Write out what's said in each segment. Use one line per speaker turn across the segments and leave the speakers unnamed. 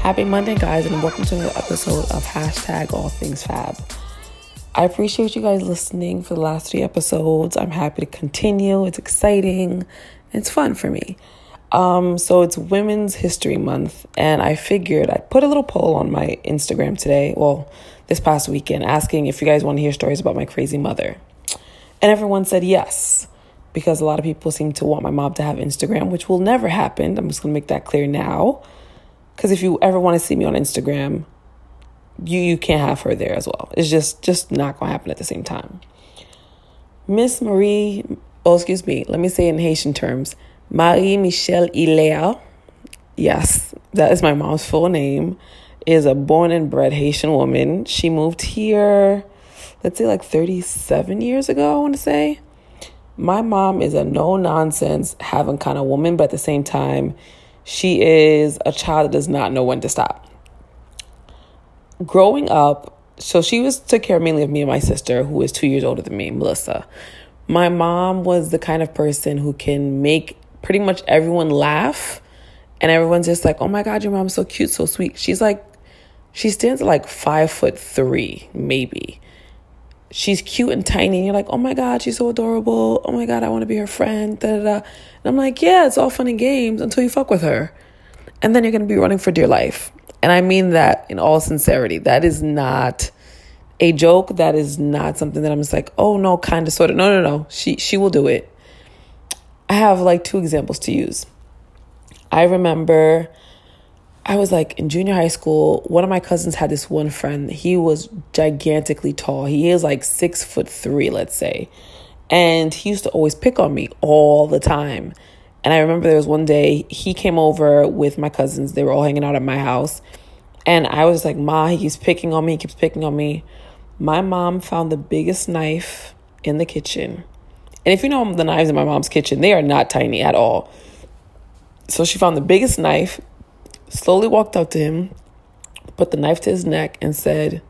Happy Monday, guys, and welcome to another episode of hashtag All Things Fab. I appreciate you guys listening for the last three episodes. I'm happy to continue. It's exciting. It's fun for me. Um, so it's Women's History Month, and I figured I'd put a little poll on my Instagram today, well, this past weekend, asking if you guys want to hear stories about my crazy mother. And everyone said yes, because a lot of people seem to want my mom to have Instagram, which will never happen. I'm just going to make that clear now. Because if you ever want to see me on Instagram, you you can't have her there as well. It's just just not to happen at the same time. Miss Marie, oh excuse me, let me say in Haitian terms, Marie Michelle Ilea. Yes, that is my mom's full name. Is a born and bred Haitian woman. She moved here, let's say like 37 years ago, I want to say. My mom is a no nonsense, having kind of woman, but at the same time, she is a child that does not know when to stop. Growing up, so she was took care mainly of me and my sister, who is two years older than me, Melissa. My mom was the kind of person who can make pretty much everyone laugh, and everyone's just like, "Oh my God, your mom's so cute, so sweet." She's like, she stands like five foot three, maybe. She's cute and tiny, and you're like, "Oh my God, she's so adorable." Oh my God, I want to be her friend. Da da da. And I'm like, "Yeah, it's all fun and games until you fuck with her, and then you're gonna be running for dear life." And I mean that in all sincerity. That is not a joke. That is not something that I'm just like, oh no, kind of, sort of. No, no, no. She she will do it. I have like two examples to use. I remember I was like in junior high school. One of my cousins had this one friend. He was gigantically tall. He is like six foot three, let's say. And he used to always pick on me all the time. And I remember there was one day he came over with my cousins. They were all hanging out at my house. And I was like, Ma, he keeps picking on me, he keeps picking on me. My mom found the biggest knife in the kitchen. And if you know the knives in my mom's kitchen, they are not tiny at all. So she found the biggest knife, slowly walked up to him, put the knife to his neck, and said,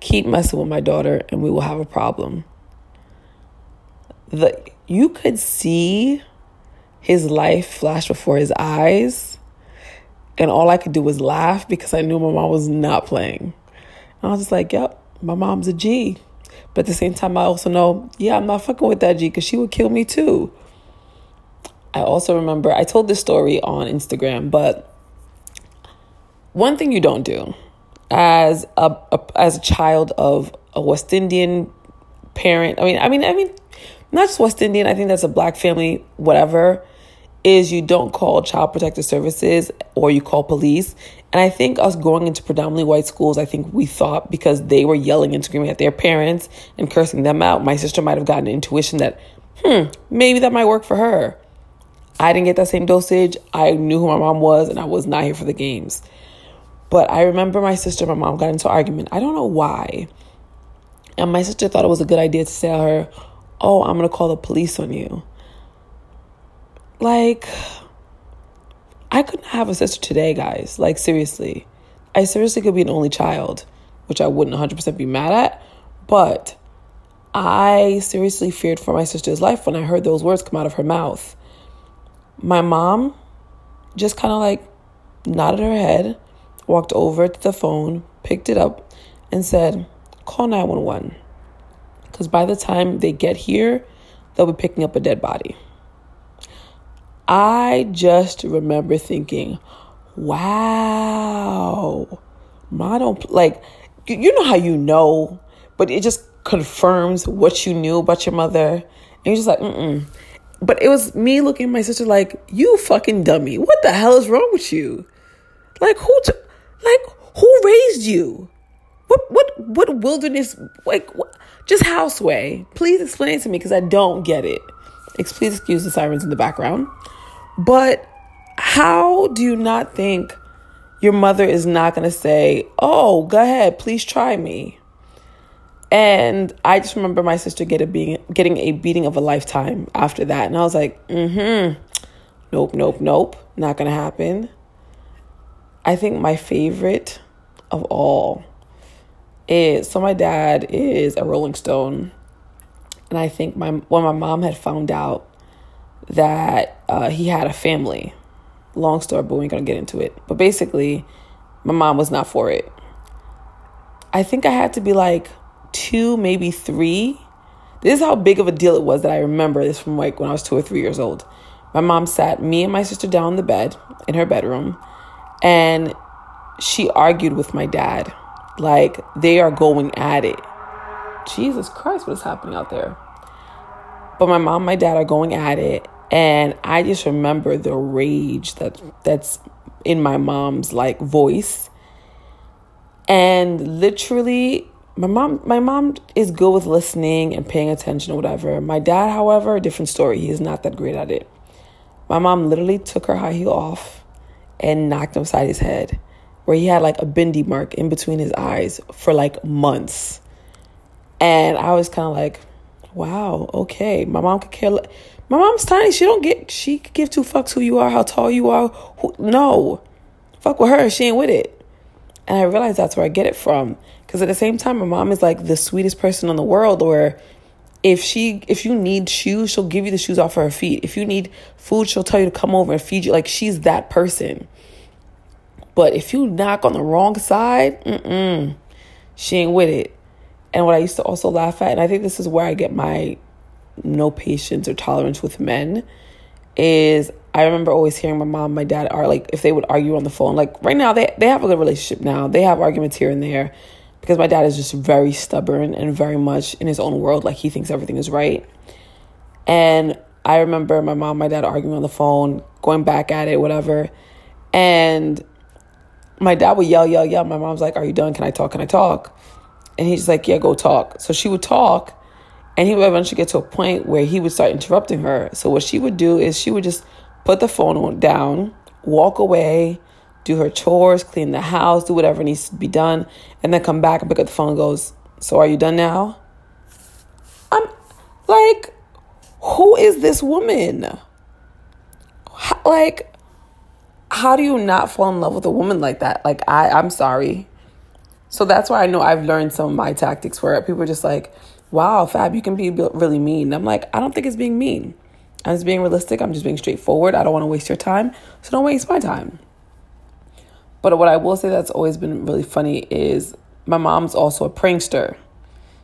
Keep messing with my daughter, and we will have a problem. The, you could see his life flash before his eyes. And all I could do was laugh because I knew my mom was not playing. And I was just like, yep, my mom's a G. But at the same time, I also know, yeah, I'm not fucking with that G because she would kill me too. I also remember, I told this story on Instagram, but one thing you don't do as a, a as a child of a West Indian parent, I mean, I mean, I mean, not just West Indian, I think that's a black family, whatever is you don't call child protective services or you call police. And I think us going into predominantly white schools, I think we thought because they were yelling and screaming at their parents and cursing them out, my sister might have gotten an intuition that, hmm, maybe that might work for her. I didn't get that same dosage. I knew who my mom was and I was not here for the games. But I remember my sister and my mom got into an argument. I don't know why. And my sister thought it was a good idea to say to her, Oh, I'm going to call the police on you. Like, I couldn't have a sister today, guys. Like, seriously. I seriously could be an only child, which I wouldn't 100% be mad at. But I seriously feared for my sister's life when I heard those words come out of her mouth. My mom just kind of like nodded her head, walked over to the phone, picked it up, and said, Call 911. Because by the time they get here, they'll be picking up a dead body. I just remember thinking, wow, Ma don't like, you know how you know, but it just confirms what you knew about your mother. And you're just like, mm But it was me looking at my sister like, you fucking dummy. What the hell is wrong with you? Like, who, like, who raised you? What, what, what wilderness, like, what, just houseway? Please explain to me because I don't get it. Please excuse the sirens in the background. But how do you not think your mother is not going to say, Oh, go ahead, please try me? And I just remember my sister get a being, getting a beating of a lifetime after that. And I was like, mm hmm. Nope, nope, nope. Not to happen. I think my favorite of all is so my dad is a Rolling Stone. And I think my when my mom had found out that uh, he had a family, long story, but we ain't gonna get into it. But basically, my mom was not for it. I think I had to be like two, maybe three. This is how big of a deal it was that I remember this from like when I was two or three years old. My mom sat me and my sister down in the bed in her bedroom and she argued with my dad. Like they are going at it. Jesus Christ, what is happening out there? But my mom and my dad are going at it. And I just remember the rage that that's in my mom's like voice. And literally my mom my mom is good with listening and paying attention or whatever. My dad, however, different story. He is not that great at it. My mom literally took her high heel off and knocked him upside his head, where he had like a bindi mark in between his eyes for like months. And I was kind of like, wow, okay. My mom could care. My mom's tiny. She don't get. She give two fucks who you are, how tall you are. Who, no, fuck with her. She ain't with it. And I realized that's where I get it from. Because at the same time, my mom is like the sweetest person in the world. Where if she, if you need shoes, she'll give you the shoes off of her feet. If you need food, she'll tell you to come over and feed you. Like she's that person. But if you knock on the wrong side, mm-mm, she ain't with it. And what I used to also laugh at, and I think this is where I get my no patience or tolerance with men, is I remember always hearing my mom, my dad are like if they would argue on the phone. Like right now, they they have a good relationship now. They have arguments here and there because my dad is just very stubborn and very much in his own world. Like he thinks everything is right. And I remember my mom, my dad arguing on the phone, going back at it, whatever. And my dad would yell, yell, yell. My mom's like, Are you done? Can I talk? Can I talk? And he's like, Yeah, go talk. So she would talk, and he would eventually get to a point where he would start interrupting her. So what she would do is she would just put the phone down, walk away, do her chores, clean the house, do whatever needs to be done, and then come back and pick up the phone and goes, So are you done now? I'm like, who is this woman? How, like, how do you not fall in love with a woman like that? Like, I, I'm sorry. So that's why I know I've learned some of my tactics where people are just like, wow, Fab, you can be really mean. I'm like, I don't think it's being mean. I'm just being realistic. I'm just being straightforward. I don't want to waste your time. So don't waste my time. But what I will say that's always been really funny is my mom's also a prankster.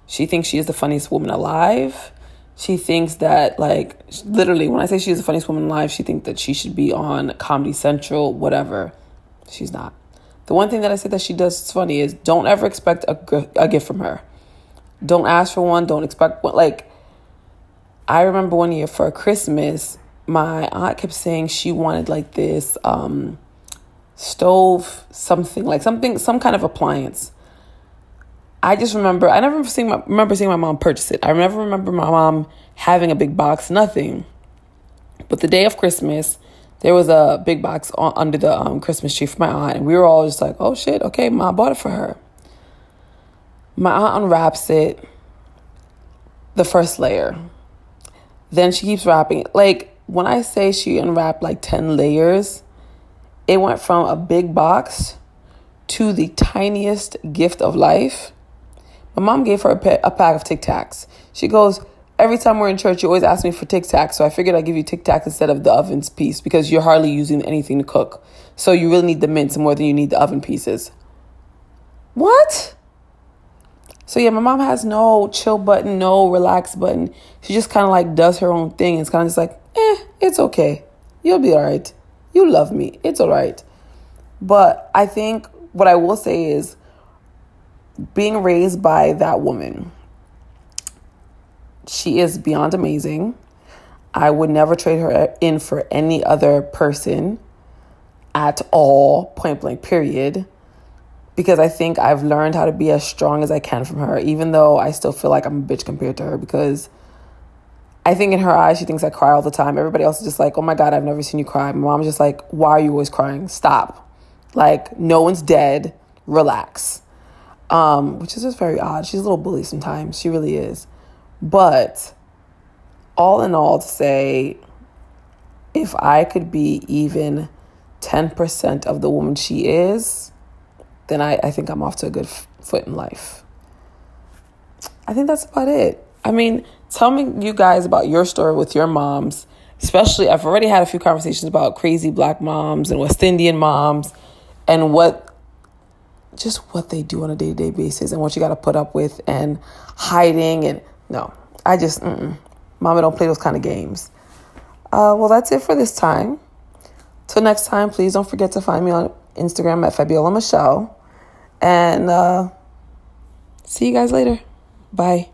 She thinks she is the funniest woman alive. She thinks that like literally when i say she's the funniest woman alive she thinks that she should be on comedy central whatever. She's not. The one thing that i say that she does is funny is don't ever expect a, a gift from her. Don't ask for one don't expect one like i remember one year for christmas my aunt kept saying she wanted like this um stove something like something some kind of appliance I just remember I never seeing my, remember seeing my mom purchase it. I never remember my mom having a big box, nothing. But the day of Christmas, there was a big box on, under the um, Christmas tree for my aunt, and we were all just like, "Oh shit, okay, mom bought it for her." My aunt unwraps it, the first layer. Then she keeps wrapping. it. Like when I say she unwrapped like ten layers, it went from a big box to the tiniest gift of life my mom gave her a, pa- a pack of Tic Tacs. She goes, Every time we're in church, you always ask me for Tic Tacs, so I figured I'd give you Tic Tacs instead of the ovens piece because you're hardly using anything to cook. So you really need the mints more than you need the oven pieces. What? So yeah, my mom has no chill button, no relax button. She just kind of like does her own thing. It's kind of just like, eh, it's okay. You'll be all right. You love me. It's all right. But I think what I will say is being raised by that woman. She is beyond amazing. I would never trade her in for any other person at all, point blank, period. Because I think I've learned how to be as strong as I can from her, even though I still feel like I'm a bitch compared to her. Because I think in her eyes, she thinks I cry all the time. Everybody else is just like, oh my God, I've never seen you cry. My mom's just like, why are you always crying? Stop. Like, no one's dead. Relax um, which is just very odd. She's a little bully sometimes. She really is. But all in all, to say, if I could be even 10% of the woman she is, then I, I think I'm off to a good f- foot in life. I think that's about it. I mean, tell me, you guys, about your story with your moms especially I've already had a few conversations about crazy black moms and West Indian moms and what just what they do on a day-to-day basis and what you got to put up with and hiding and no i just mm-mm. mama don't play those kind of games. Uh, well that's it for this time. Till next time please don't forget to find me on instagram at fabiola michelle and uh, see you guys later. Bye